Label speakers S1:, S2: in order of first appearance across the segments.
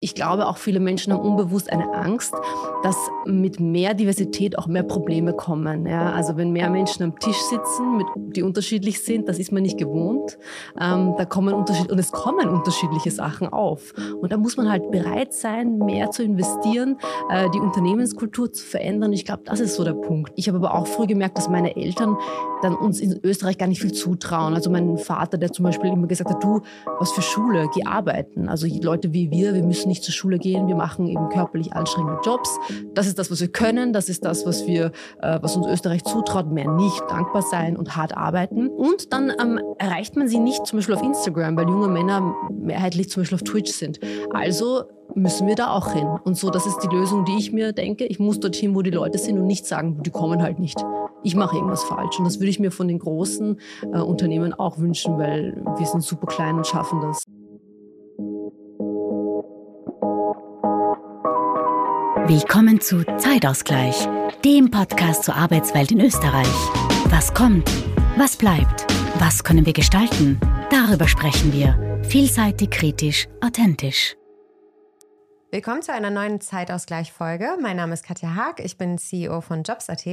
S1: Ich glaube, auch viele Menschen haben unbewusst eine Angst, dass mit mehr Diversität auch mehr Probleme kommen. Ja? Also wenn mehr Menschen am Tisch sitzen, mit, die unterschiedlich sind, das ist man nicht gewohnt. Ähm, da kommen Unterschied und es kommen unterschiedliche Sachen auf. Und da muss man halt bereit sein, mehr zu investieren, äh, die Unternehmenskultur zu verändern. Ich glaube, das ist so der Punkt. Ich habe aber auch früh gemerkt, dass meine Eltern dann uns in Österreich gar nicht viel zutrauen. Also mein Vater, der zum Beispiel immer gesagt hat, du, was für Schule, geh arbeiten. Also Leute wie wir, wir müssen nicht zur Schule gehen, wir machen eben körperlich anstrengende Jobs. Das ist das, was wir können, das ist das, was wir, äh, was uns Österreich zutraut, mehr nicht, dankbar sein und hart arbeiten. Und dann ähm, erreicht man sie nicht zum Beispiel auf Instagram, weil junge Männer mehrheitlich zum Beispiel auf Twitch sind. Also müssen wir da auch hin. Und so, das ist die Lösung, die ich mir denke. Ich muss dorthin, wo die Leute sind und nicht sagen, die kommen halt nicht. Ich mache irgendwas falsch. Und das würde ich mir von den großen äh, Unternehmen auch wünschen, weil wir sind super klein und schaffen das.
S2: Willkommen zu Zeitausgleich, dem Podcast zur Arbeitswelt in Österreich. Was kommt? Was bleibt? Was können wir gestalten? Darüber sprechen wir. Vielseitig, kritisch, authentisch.
S3: Willkommen zu einer neuen Zeitausgleich-Folge. Mein Name ist Katja Haag, ich bin CEO von Jobs.at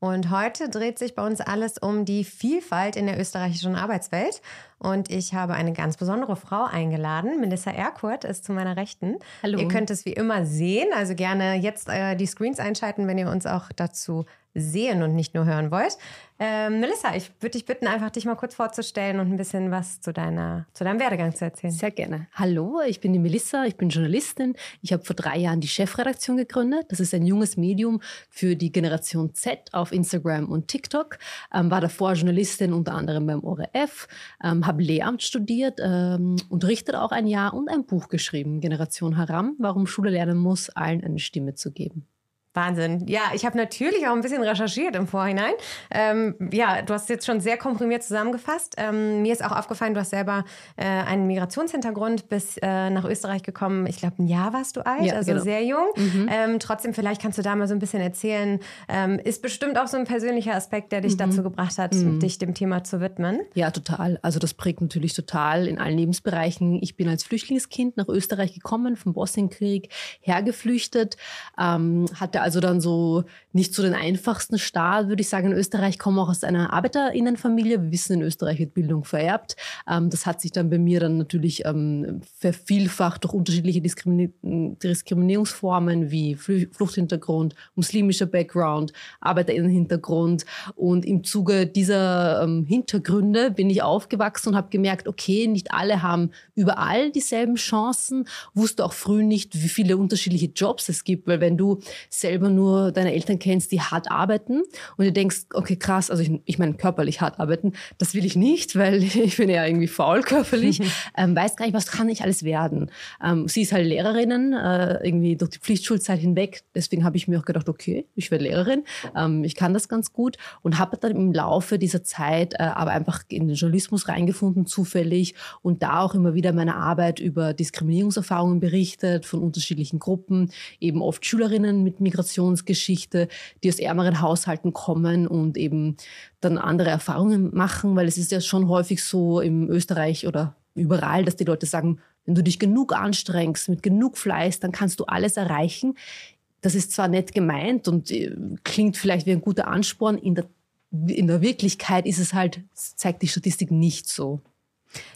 S3: und heute dreht sich bei uns alles um die Vielfalt in der österreichischen Arbeitswelt. Und ich habe eine ganz besondere Frau eingeladen. Melissa Erkurt ist zu meiner Rechten.
S1: Hallo.
S3: Ihr könnt es wie immer sehen. Also gerne jetzt äh, die Screens einschalten, wenn ihr uns auch dazu sehen und nicht nur hören wollt. Ähm, Melissa, ich würde dich bitten, einfach dich mal kurz vorzustellen und ein bisschen was zu, deiner, zu deinem Werdegang zu erzählen.
S1: Sehr gerne. Hallo, ich bin die Melissa, ich bin Journalistin. Ich habe vor drei Jahren die Chefredaktion gegründet. Das ist ein junges Medium für die Generation Z auf Instagram und TikTok. Ähm, war davor Journalistin unter anderem beim ORF, ähm, habe Lehramt studiert, ähm, unterrichtet auch ein Jahr und ein Buch geschrieben, Generation Haram, warum Schule lernen muss, allen eine Stimme zu geben.
S3: Wahnsinn. Ja, ich habe natürlich auch ein bisschen recherchiert im Vorhinein. Ähm, ja, du hast jetzt schon sehr komprimiert zusammengefasst. Ähm, mir ist auch aufgefallen, du hast selber äh, einen Migrationshintergrund, bis äh, nach Österreich gekommen. Ich glaube, ein Jahr warst du alt, ja, also genau. sehr jung. Mhm. Ähm, trotzdem, vielleicht kannst du da mal so ein bisschen erzählen. Ähm, ist bestimmt auch so ein persönlicher Aspekt, der dich mhm. dazu gebracht hat, mhm. dich dem Thema zu widmen.
S1: Ja, total. Also das prägt natürlich total in allen Lebensbereichen. Ich bin als Flüchtlingskind nach Österreich gekommen, vom Bosnienkrieg hergeflüchtet, ähm, hatte also dann so nicht so den einfachsten Start, würde ich sagen. In Österreich komme auch aus einer Arbeiterinnenfamilie. Wir wissen, in Österreich wird Bildung vererbt. Ähm, das hat sich dann bei mir dann natürlich ähm, vervielfacht durch unterschiedliche Diskrimi Diskriminierungsformen wie Fluchthintergrund, muslimischer Background, Arbeiterinnenhintergrund. Und im Zuge dieser ähm, Hintergründe bin ich aufgewachsen und habe gemerkt, okay, nicht alle haben überall dieselben Chancen. Wusste auch früh nicht, wie viele unterschiedliche Jobs es gibt, weil wenn du selber selber nur deine Eltern kennst, die hart arbeiten und du denkst, okay, krass, also ich, ich meine körperlich hart arbeiten, das will ich nicht, weil ich bin ja irgendwie faul körperlich, ähm, weiß gar nicht, was kann ich alles werden. Ähm, sie ist halt Lehrerin, äh, irgendwie durch die Pflichtschulzeit hinweg, deswegen habe ich mir auch gedacht, okay, ich werde Lehrerin, ähm, ich kann das ganz gut und habe dann im Laufe dieser Zeit äh, aber einfach in den Journalismus reingefunden, zufällig und da auch immer wieder meine Arbeit über Diskriminierungserfahrungen berichtet von unterschiedlichen Gruppen, eben oft Schülerinnen mit Migration Migrationsgeschichte, die aus ärmeren Haushalten kommen und eben dann andere Erfahrungen machen, weil es ist ja schon häufig so im Österreich oder überall, dass die Leute sagen, wenn du dich genug anstrengst, mit genug Fleiß, dann kannst du alles erreichen. Das ist zwar nett gemeint und äh, klingt vielleicht wie ein guter Ansporn, in der, in der Wirklichkeit ist es halt, zeigt die Statistik nicht so.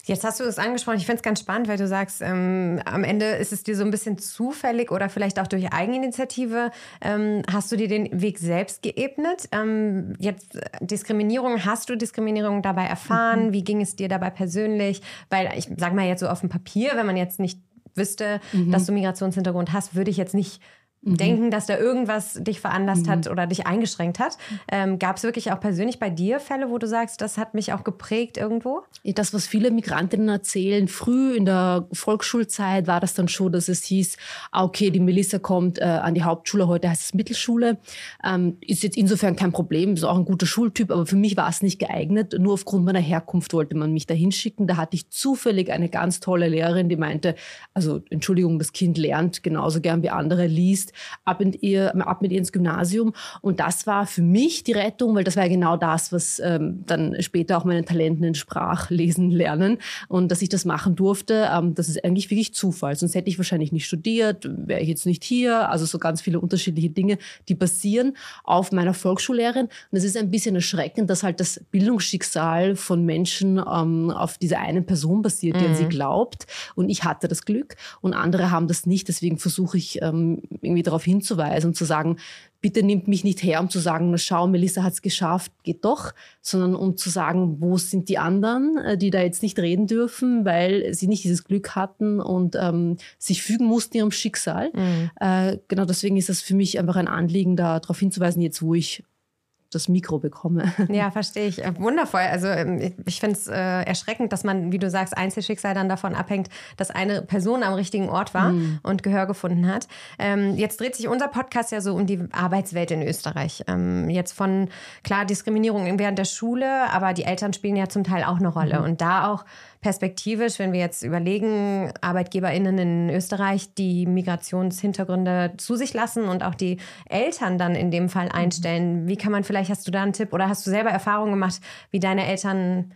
S3: Jetzt hast du es angesprochen. Ich finde es ganz spannend, weil du sagst, ähm, am Ende ist es dir so ein bisschen zufällig oder vielleicht auch durch Eigeninitiative. Ähm, hast du dir den Weg selbst geebnet? Ähm, jetzt äh, Diskriminierung, hast du Diskriminierung dabei erfahren? Mhm. Wie ging es dir dabei persönlich? Weil ich sage mal jetzt so auf dem Papier, wenn man jetzt nicht wüsste, mhm. dass du Migrationshintergrund hast, würde ich jetzt nicht mhm. denken, dass da irgendwas dich veranlasst mhm. hat oder dich eingeschränkt hat. Ähm, Gab es wirklich auch persönlich bei dir Fälle, wo du sagst, das hat mich auch geprägt irgendwo?
S1: Das, was viele Migrantinnen erzählen, früh in der Volksschulzeit war das dann schon, dass es hieß, ah, okay, die Melissa kommt äh, an die Hauptschule, heute heißt es Mittelschule. Ähm, ist jetzt insofern kein Problem, ist auch ein guter Schultyp, aber für mich war es nicht geeignet. Nur aufgrund meiner Herkunft wollte man mich da hinschicken. Da hatte ich zufällig eine ganz tolle Lehrerin, die meinte, also Entschuldigung, das Kind lernt genauso gern wie andere, liest, ab mit ihr, ab mit ihr ins Gymnasium. Und das war für mich die Rettung, weil das war ja genau das, was ähm, dann später auch meinen Talenten entsprach, lesen, lernen. Und dass ich das machen durfte, ähm, das ist eigentlich wirklich Zufall. Sonst hätte ich wahrscheinlich nicht studiert, wäre ich jetzt nicht hier. Also so ganz viele unterschiedliche Dinge, die basieren auf meiner Volksschullehrerin. Und es ist ein bisschen erschreckend, dass halt das Bildungsschicksal von Menschen ähm, auf diese eine Person basiert, die mhm. an sie glaubt. Und ich hatte das Glück und andere haben das nicht. Deswegen versuche ich ähm, irgendwie darauf hinzuweisen und zu sagen, bitte nimmt mich nicht her, um zu sagen, na schau, Melissa hat es geschafft, geht doch, sondern um zu sagen, wo sind die anderen, äh, die da jetzt nicht reden dürfen, weil sie nicht dieses Glück hatten und ähm, sich fügen mussten ihrem Schicksal. Mhm. Äh, genau deswegen ist das für mich einfach ein Anliegen, da darauf hinzuweisen, jetzt wo ich das Mikro bekomme.
S3: Ja, verstehe ich. Äh, wundervoll. Also ähm, ich finde es äh, erschreckend, dass man, wie du sagst, Einzelschicksal dann davon abhängt, dass eine Person am richtigen Ort war mhm. und Gehör gefunden hat. Ähm, jetzt dreht sich unser Podcast ja so um die Arbeitswelt in Österreich. Ähm, jetzt von, klar, Diskriminierung während der Schule, aber die Eltern spielen ja zum Teil auch eine Rolle. Mhm. Und da auch perspektivisch, wenn wir jetzt überlegen, ArbeitgeberInnen in Österreich, die Migrationshintergründe zu sich lassen und auch die Eltern dann in dem Fall einstellen. Wie kann man vielleicht, hast du da einen Tipp oder hast du selber Erfahrungen gemacht, wie deine Eltern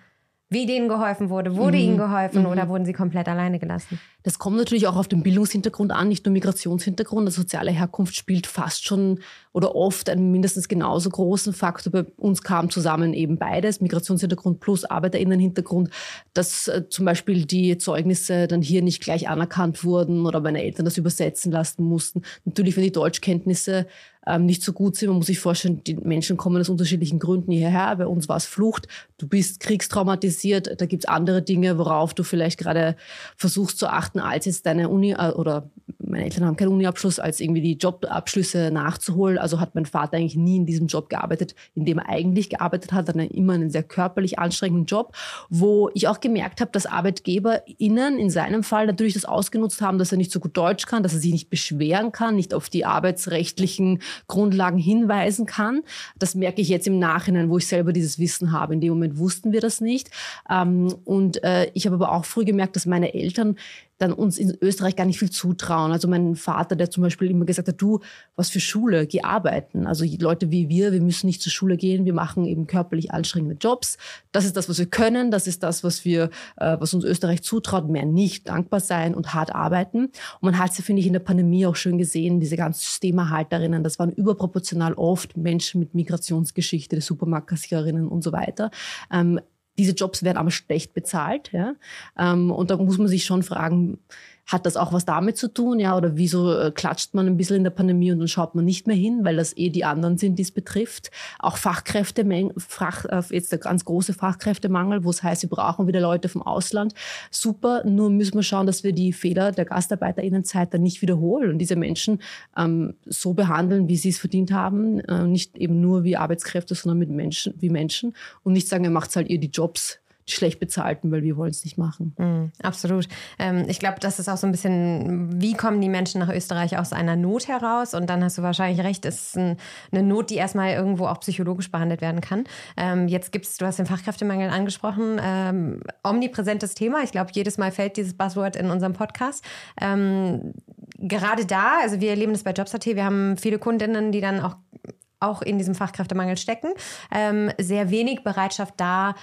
S3: wie denen geholfen wurde. Wurde mhm. ihnen geholfen mhm. oder wurden sie komplett alleine gelassen?
S1: Das kommt natürlich auch auf den Bildungshintergrund an, nicht nur Migrationshintergrund. Also soziale Herkunft spielt fast schon oder oft einen mindestens genauso großen Faktor. Bei uns kam zusammen eben beides, Migrationshintergrund plus Arbeiterinnenhintergrund, dass äh, zum Beispiel die Zeugnisse dann hier nicht gleich anerkannt wurden oder meine Eltern das übersetzen lassen mussten. Natürlich, wenn die Deutschkenntnisse ähm, nicht so gut sind. Man muss sich vorstellen, die Menschen kommen aus unterschiedlichen Gründen hierher. Bei uns war es Flucht. Du bist kriegstraumatisiert. Da gibt es andere Dinge, worauf du vielleicht gerade versuchst zu achten, als jetzt deine Uni äh, oder meine Eltern haben keinen Uniabschluss, als irgendwie die Jobabschlüsse nachzuholen. Also hat mein Vater eigentlich nie in diesem Job gearbeitet, in dem er eigentlich gearbeitet hat. Dann immer einen sehr körperlich anstrengenden Job, wo ich auch gemerkt habe, dass ArbeitgeberInnen in seinem Fall natürlich das ausgenutzt haben, dass er nicht so gut Deutsch kann, dass er sich nicht beschweren kann, nicht auf die arbeitsrechtlichen Grundlagen hinweisen kann. Das merke ich jetzt im Nachhinein, wo ich selber dieses Wissen habe. In dem Moment wussten wir das nicht. Ähm, und äh, ich habe aber auch früh gemerkt, dass meine Eltern dann uns in Österreich gar nicht viel zutrauen. Also mein Vater, der zum Beispiel immer gesagt hat, du, was für Schule, geh arbeiten. Also Leute wie wir, wir müssen nicht zur Schule gehen, wir machen eben körperlich anstrengende Jobs. Das ist das, was wir können, das ist das, was wir, äh, was uns Österreich zutraut, mehr nicht, dankbar sein und hart arbeiten. Und man hat sie, finde ich, in der Pandemie auch schön gesehen, diese ganzen Systemerhalterinnen, das waren überproportional oft Menschen mit Migrationsgeschichte, die Supermarktkassiererinnen und so weiter. Ähm, diese Jobs werden aber schlecht bezahlt. Ja? Ähm, und da muss man sich schon fragen, hat das auch was damit zu tun, ja? Oder wieso äh, klatscht man ein bisschen in der Pandemie und dann schaut man nicht mehr hin, weil das eh die anderen sind, die es betrifft. Auch Fachkräfte, Fach, äh, jetzt der ganz große Fachkräftemangel, wo es heißt, wir brauchen wieder Leute vom Ausland. Super, nur müssen wir schauen, dass wir die Fehler der GastarbeiterInnenzeit dann nicht wiederholen und diese Menschen ähm, so behandeln, wie sie es verdient haben. Äh, nicht eben nur wie Arbeitskräfte, sondern mit Menschen, wie Menschen und nicht sagen, ihr macht halt ihr die Jobs schlecht bezahlten, weil wir wollen es nicht machen.
S3: Mm, absolut. Ähm, ich glaube, das ist auch so ein bisschen, wie kommen die Menschen nach Österreich aus einer Not heraus? Und dann hast du wahrscheinlich recht, es ist ein, eine Not, die erstmal irgendwo auch psychologisch behandelt werden kann. Ähm, jetzt gibt es, du hast den Fachkräftemangel angesprochen, ähm, omnipräsentes Thema. Ich glaube, jedes Mal fällt dieses Buzzword in unserem Podcast. Ähm, gerade da, also wir erleben das bei Jobs.at, wir haben viele Kundinnen, die dann auch auch in diesem Fachkräftemangel stecken. Ähm, sehr wenig Bereitschaft da,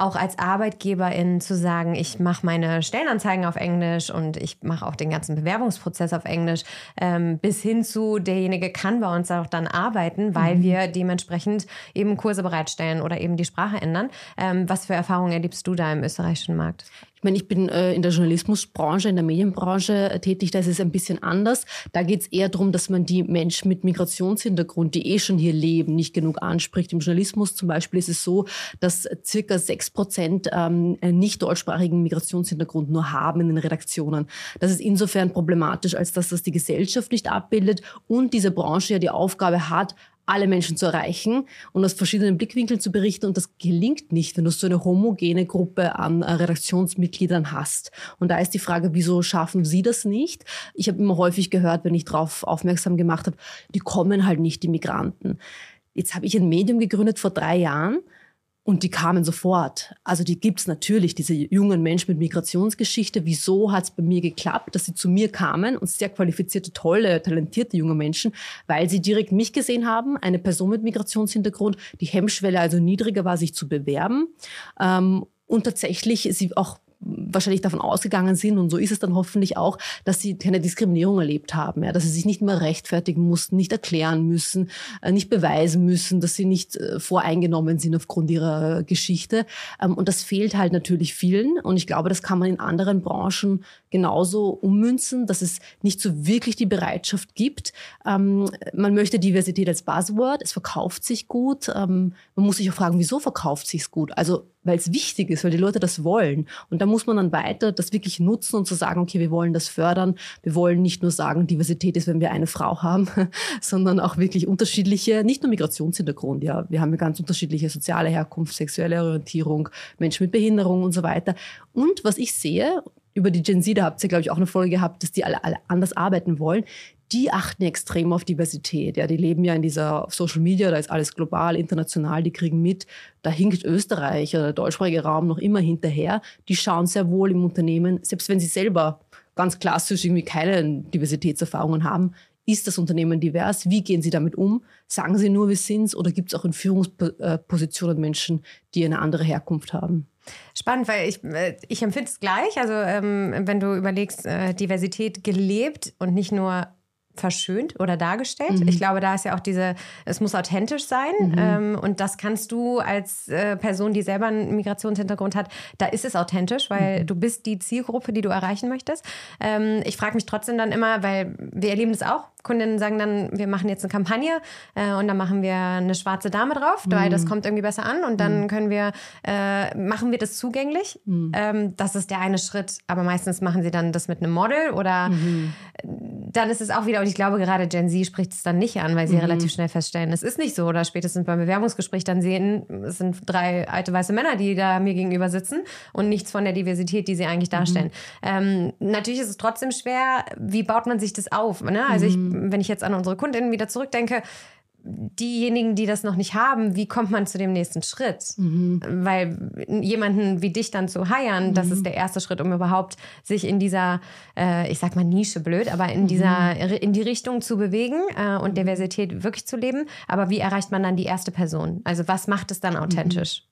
S3: auch als Arbeitgeberin zu sagen, ich mache meine Stellenanzeigen auf Englisch und ich mache auch den ganzen Bewerbungsprozess auf Englisch, ähm, bis hin zu derjenige kann bei uns auch dann arbeiten, weil mhm. wir dementsprechend eben Kurse bereitstellen oder eben die Sprache ändern. Ähm, was für Erfahrungen erlebst du da im österreichischen Markt?
S1: Ich meine, ich bin äh, in der Journalismusbranche, in der Medienbranche äh, tätig, da ist es ein bisschen anders. Da geht es eher darum, dass man die Menschen mit Migrationshintergrund, die eh schon hier leben, nicht genug anspricht. Im Journalismus zum Beispiel ist es so, dass circa sechs Prozent ähm, nicht deutschsprachigen Migrationshintergrund nur haben in den Redaktionen. Das ist insofern problematisch, als dass das die Gesellschaft nicht abbildet und diese Branche ja die Aufgabe hat, alle Menschen zu erreichen und aus verschiedenen Blickwinkeln zu berichten. Und das gelingt nicht, wenn du so eine homogene Gruppe an äh, Redaktionsmitgliedern hast. Und da ist die Frage, wieso schaffen sie das nicht? Ich habe immer häufig gehört, wenn ich darauf aufmerksam gemacht habe, die kommen halt nicht, die Migranten. Jetzt habe ich ein Medium gegründet vor drei Jahren Und die kamen sofort. Also die gibt's natürlich, diese jungen Menschen mit Migrationsgeschichte. Wieso hat's bei mir geklappt, dass sie zu mir kamen und sehr qualifizierte, tolle, talentierte junge Menschen, weil sie direkt mich gesehen haben, eine Person mit Migrationshintergrund, die Hemmschwelle also niedriger war, sich zu bewerben. Ähm, und tatsächlich sie auch wahrscheinlich davon ausgegangen sind, und so ist es dann hoffentlich auch, dass sie keine Diskriminierung erlebt haben, ja, dass sie sich nicht mehr rechtfertigen mussten, nicht erklären müssen, äh, nicht beweisen müssen, dass sie nicht äh, voreingenommen sind aufgrund ihrer Geschichte. Ähm, und das fehlt halt natürlich vielen. Und ich glaube, das kann man in anderen Branchen genauso ummünzen, dass es nicht so wirklich die Bereitschaft gibt. Ähm, man möchte Diversität als Buzzword, es verkauft sich gut. Ähm, man muss sich auch fragen, wieso verkauft sich es gut? Also weil es wichtig ist, weil die Leute das wollen. Und da muss man dann weiter das wirklich nutzen und zu sagen, okay, wir wollen das fördern. Wir wollen nicht nur sagen, Diversität ist, wenn wir eine Frau haben, sondern auch wirklich unterschiedliche, nicht nur Migrationshintergrund, ja. Wir haben ja ganz unterschiedliche soziale Herkunft, sexuelle Orientierung, Menschen mit Behinderung und so weiter. Und was ich sehe, über die Gen Z, da habt ihr, glaube ich, auch eine Folge gehabt, dass die alle, alle anders arbeiten wollen die achten extrem auf Diversität. Ja, die leben ja in dieser Social Media, da ist alles global, international, die kriegen mit. Da hinkt Österreich oder der deutschsprachige Raum noch immer hinterher. Die schauen sehr wohl im Unternehmen, selbst wenn sie selber ganz klassisch irgendwie keine Diversitätserfahrungen haben, ist das Unternehmen divers? Wie gehen Sie damit um? Sagen Sie nur, wie sind es oder gibt es auch in Führungspositionen Menschen, die eine andere Herkunft haben?
S3: Spannend, weil ich, äh, ich empfinde es gleich. Also ähm, wenn du überlegst, äh, Diversität gelebt und nicht nur verschönt oder dargestellt. Mhm. Ich glaube, da ist ja auch diese, es muss authentisch sein. Mhm. Ähm, und das kannst du als äh, Person, die selber einen Migrationshintergrund hat, da ist es authentisch, weil mhm. du bist die Zielgruppe, die du erreichen möchtest. Ähm, ich frage mich trotzdem dann immer, weil wir erleben das auch, Kundinnen sagen dann, wir machen jetzt eine Kampagne äh, und dann machen wir eine schwarze Dame drauf, mhm. weil das kommt irgendwie besser an und dann mhm. können wir, äh, machen wir das zugänglich. Mhm. Ähm, das ist der eine Schritt, aber meistens machen sie dann das mit einem Model oder mhm. dann ist es auch wieder, ich glaube gerade Gen Z spricht es dann nicht an, weil sie mhm. relativ schnell feststellen, es ist nicht so oder spätestens beim Bewerbungsgespräch dann sehen, es sind drei alte weiße Männer, die da mir gegenüber sitzen und nichts von der Diversität, die sie eigentlich darstellen. Mhm. Ähm, natürlich ist es trotzdem schwer, wie baut man sich das auf? Ne? Also ich wenn ich jetzt an unsere Kundinnen wieder zurückdenke, diejenigen, die das noch nicht haben, wie kommt man zu dem nächsten Schritt? Mhm. Weil jemanden wie dich dann zu heiern, mhm. das ist der erste Schritt, um überhaupt sich in dieser, äh, ich sag mal Nische blöd, aber in dieser, mhm. in die Richtung zu bewegen äh, und Diversität wirklich zu leben. Aber wie erreicht man dann die erste Person? Also was macht es dann authentisch?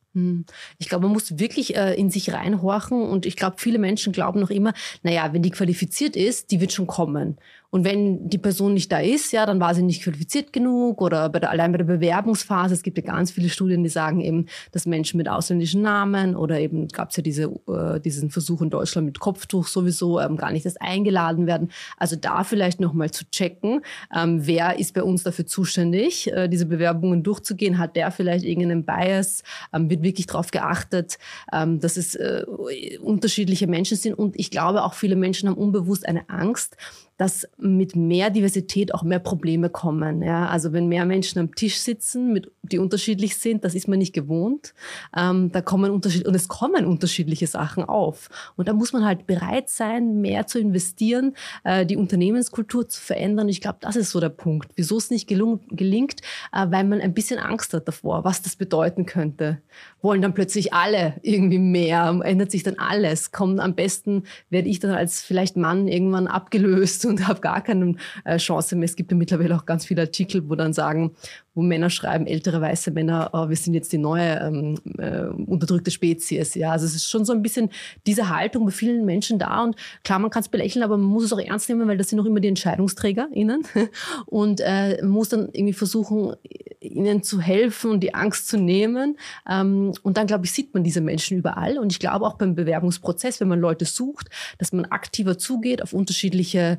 S1: Ich glaube, man muss wirklich äh, in sich reinhorchen und ich glaube, viele Menschen glauben noch immer, naja, wenn die qualifiziert ist, die wird schon kommen. Und wenn die Person nicht da ist, ja, dann war sie nicht qualifiziert genug oder bei der, allein bei der Bewerbungsphase. Es gibt ja ganz viele Studien, die sagen eben, dass Menschen mit ausländischen Namen oder eben gab es ja diese, äh, diesen Versuch in Deutschland mit Kopftuch sowieso ähm, gar nicht erst eingeladen werden. Also da vielleicht nochmal zu checken, ähm, wer ist bei uns dafür zuständig, äh, diese Bewerbungen durchzugehen. Hat der vielleicht irgendeinen Bias? Ähm, wird wirklich darauf geachtet, ähm, dass es äh, unterschiedliche Menschen sind? Und ich glaube, auch viele Menschen haben unbewusst eine Angst, dass mit mehr Diversität auch mehr Probleme kommen. Ja? Also wenn mehr Menschen am Tisch sitzen, mit, die unterschiedlich sind, das ist man nicht gewohnt. Ähm, da kommen Unterschied und es kommen unterschiedliche Sachen auf. Und da muss man halt bereit sein, mehr zu investieren, äh, die Unternehmenskultur zu verändern. Ich glaube, das ist so der Punkt, wieso es nicht gelingt, äh, weil man ein bisschen Angst hat davor, was das bedeuten könnte. Wollen dann plötzlich alle irgendwie mehr, ändert sich dann alles. Kommt am besten, werde ich dann als vielleicht Mann irgendwann abgelöst und habe gar keine äh, Chance mehr. Es gibt ja mittlerweile auch ganz viele Artikel, wo dann sagen, wo Männer schreiben, ältere weiße Männer, oh, wir sind jetzt die neue ähm, äh, unterdrückte Spezies. Ja, also es ist schon so ein bisschen diese Haltung bei vielen Menschen da und klar, man kann es belächeln, aber man muss es auch ernst nehmen, weil das sind auch immer die EntscheidungsträgerInnen und äh, muss dann irgendwie versuchen, ihnen zu helfen und die Angst zu nehmen. Ähm, und dann, glaube ich, sieht man diese Menschen überall und ich glaube auch beim Bewerbungsprozess, wenn man Leute sucht, dass man aktiver zugeht auf unterschiedliche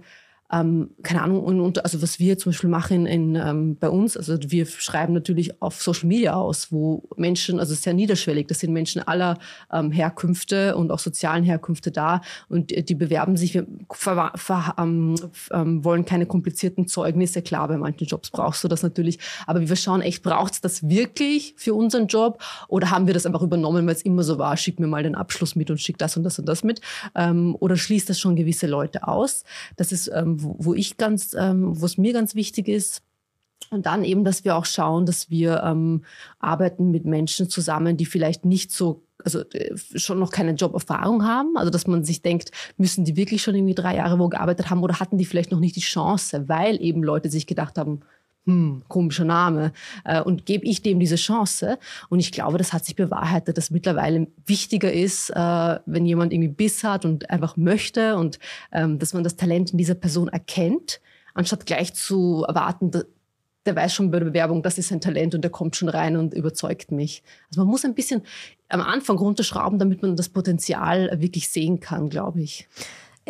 S1: ähm, keine Ahnung, und, und also was wir zum Beispiel machen in, ähm, bei uns, also wir schreiben natürlich auf Social Media aus, wo Menschen, also sehr niederschwellig, das sind Menschen aller ähm, Herkünfte und auch sozialen Herkünfte da und die bewerben sich, wir ver, ver, ähm, ähm, wollen keine komplizierten Zeugnisse, klar, bei manchen Jobs brauchst du das natürlich, aber wir schauen echt, braucht es das wirklich für unseren Job oder haben wir das einfach übernommen, weil es immer so war, schick mir mal den Abschluss mit und schick das und das und das mit ähm, oder schließt das schon gewisse Leute aus. Das ist ähm, wo, ich ganz, ähm, wo es mir ganz wichtig ist, Und dann eben, dass wir auch schauen, dass wir ähm, arbeiten mit Menschen zusammen, die vielleicht nicht so also äh, schon noch keine Joberfahrung haben. Also dass man sich denkt, müssen die wirklich schon irgendwie drei Jahre wo gearbeitet haben oder hatten die vielleicht noch nicht die Chance, weil eben Leute sich gedacht haben, hm, komischer Name. Äh, und gebe ich dem diese Chance? Und ich glaube, das hat sich bewahrheitet, dass mittlerweile wichtiger ist, äh, wenn jemand irgendwie Biss hat und einfach möchte und ähm, dass man das Talent in dieser Person erkennt, anstatt gleich zu erwarten, der weiß schon bei der Bewerbung, das ist ein Talent und der kommt schon rein und überzeugt mich. Also man muss ein bisschen am Anfang runterschrauben, damit man das Potenzial wirklich sehen kann, glaube ich.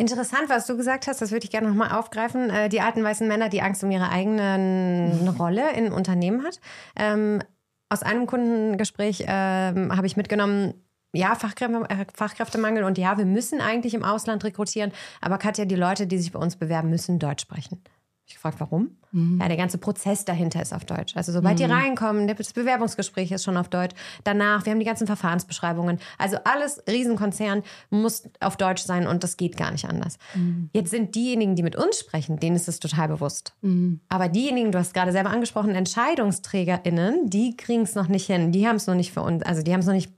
S3: Interessant, was du gesagt hast, das würde ich gerne nochmal aufgreifen. Äh, die alten weißen Männer, die Angst um ihre eigene Rolle in Unternehmen hat. Ähm, aus einem Kundengespräch ähm, habe ich mitgenommen, ja, Fachkräfte, äh, Fachkräftemangel und ja, wir müssen eigentlich im Ausland rekrutieren, aber Katja, die Leute, die sich bei uns bewerben, müssen Deutsch sprechen. Ich frage, warum? Mhm. Ja, der ganze Prozess dahinter ist auf Deutsch. Also sobald mhm. die reinkommen, das Bewerbungsgespräch ist schon auf Deutsch. Danach, wir haben die ganzen Verfahrensbeschreibungen. Also alles Riesenkonzern muss auf Deutsch sein und das geht gar nicht anders. Mhm. Jetzt sind diejenigen, die mit uns sprechen, denen ist es total bewusst. Mhm. Aber diejenigen, du hast gerade selber angesprochen, EntscheidungsträgerInnen, die kriegen es noch nicht hin. Die haben es noch nicht für uns, also die haben es noch nicht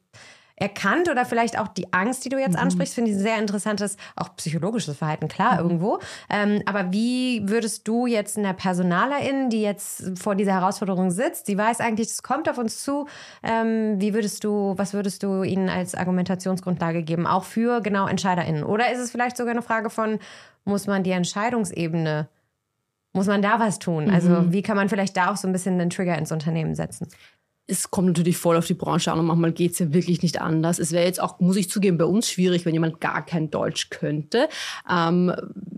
S3: erkannt oder vielleicht auch die Angst, die du jetzt mhm. ansprichst, finde ich ein sehr interessantes, auch psychologisches Verhalten, klar, mhm. irgendwo. Ähm, aber wie würdest du jetzt einer Personalerin, die jetzt vor dieser Herausforderung sitzt, die weiß eigentlich, es kommt auf uns zu, ähm, wie würdest du, was würdest du ihnen als Argumentationsgrundlage geben, auch für genau EntscheiderInnen? Oder ist es vielleicht sogar eine Frage von, muss man die Entscheidungsebene muss man da was tun? Also mhm. wie kann man vielleicht da auch so ein bisschen einen Trigger ins Unternehmen setzen?
S1: Es kommt natürlich voll auf die Branche an und manchmal geht es ja wirklich nicht anders. Es wäre jetzt auch, muss ich zugeben, bei uns schwierig, wenn jemand gar kein Deutsch könnte. Ähm,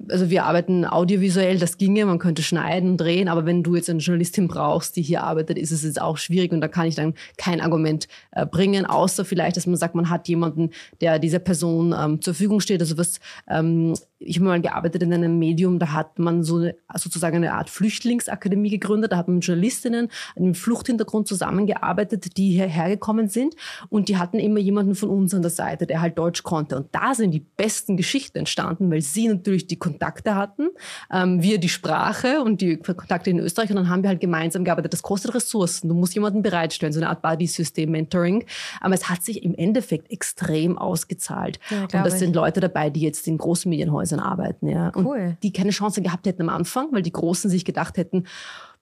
S1: also wir arbeiten audiovisuell, das ginge, man könnte schneiden drehen, aber wenn du jetzt eine Journalistin brauchst, die hier arbeitet, ist es jetzt auch schwierig und da kann ich dann kein Argument äh, bringen, außer vielleicht, dass man sagt, man hat jemanden, der dieser Person ähm, zur Verfügung steht. Also was, ähm, ich habe mal gearbeitet in einem Medium, da hat man so eine, sozusagen eine Art Flüchtlingsakademie gegründet, da hat man mit Journalistinnen einen Fluchthintergrund zusammengearbeitet, die hierher gekommen sind und die hatten immer jemanden von uns an der Seite, der halt Deutsch konnte und da sind die besten Geschichten entstanden, weil sie natürlich die Kontakte hatten, ähm, wir die Sprache und die Kontakte in Österreich und dann haben wir halt gemeinsam gearbeitet. Das kostet Ressourcen. Du musst jemanden bereitstellen, so eine Art Buddy-System-Mentoring. Aber es hat sich im Endeffekt extrem ausgezahlt. Ja, und das sind Leute dabei, die jetzt in großen Medienhäusern arbeiten. Ja. Cool. Und die keine Chance gehabt hätten am Anfang, weil die Großen sich gedacht hätten,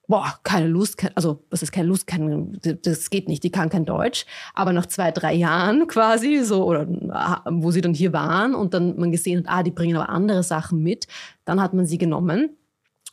S1: boah, keine Lust, also was ist keine Lust, kein, das geht nicht, die kann kein Deutsch. Aber nach zwei, drei Jahren quasi, so, oder wo sie dann hier waren und dann man gesehen hat, ah, die bringen aber andere Sachen mit, dann hat man sie genommen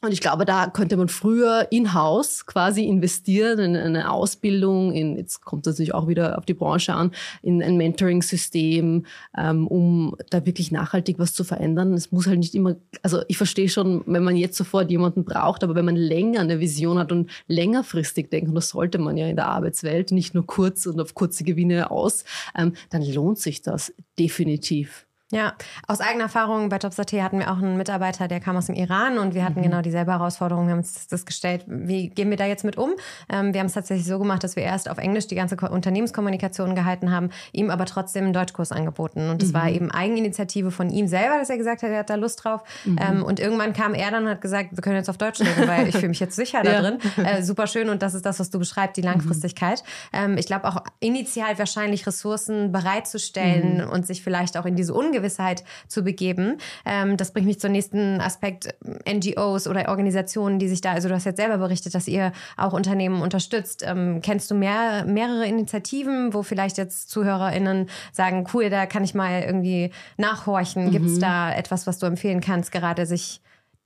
S1: und ich glaube, da könnte man früher in-house quasi investieren in eine Ausbildung, in, jetzt kommt das natürlich auch wieder auf die Branche an, in ein Mentoring-System, ähm, um da wirklich nachhaltig was zu verändern. Es muss halt nicht immer, also ich verstehe schon, wenn man jetzt sofort jemanden braucht, aber wenn man länger eine Vision hat und längerfristig denkt, und das sollte man ja in der Arbeitswelt, nicht nur kurz und auf kurze Gewinne aus, ähm, dann lohnt sich das definitiv.
S3: Ja, aus eigener Erfahrung bei Jobs.at hatten wir auch einen Mitarbeiter, der kam aus dem Iran und wir hatten mhm. genau dieselbe Herausforderung. Wir haben uns das gestellt, wie gehen wir da jetzt mit um? Ähm, wir haben es tatsächlich so gemacht, dass wir erst auf Englisch die ganze Unternehmenskommunikation gehalten haben, ihm aber trotzdem einen Deutschkurs angeboten. Und das mhm. war eben Eigeninitiative von ihm selber, dass er gesagt hat, er hat da Lust drauf. Mhm. Ähm, und irgendwann kam er dann und hat gesagt, wir können jetzt auf Deutsch reden, weil ich fühle mich jetzt sicher da drin. Äh, super schön und das ist das, was du beschreibst, die Langfristigkeit. Ähm, ich glaube auch initial wahrscheinlich Ressourcen bereitzustellen mhm. und sich vielleicht auch in diese Ungewissheit Ungewissheit zu begeben. Ähm, das bringt mich zum nächsten Aspekt NGOs oder Organisationen, die sich da, also du hast jetzt selber berichtet, dass ihr auch Unternehmen unterstützt. Ähm, kennst du mehr, mehrere Initiativen, wo vielleicht jetzt ZuhörerInnen sagen, cool, da kann ich mal irgendwie nachhorchen. Mhm. Gibt es da etwas, was du empfehlen kannst, gerade sich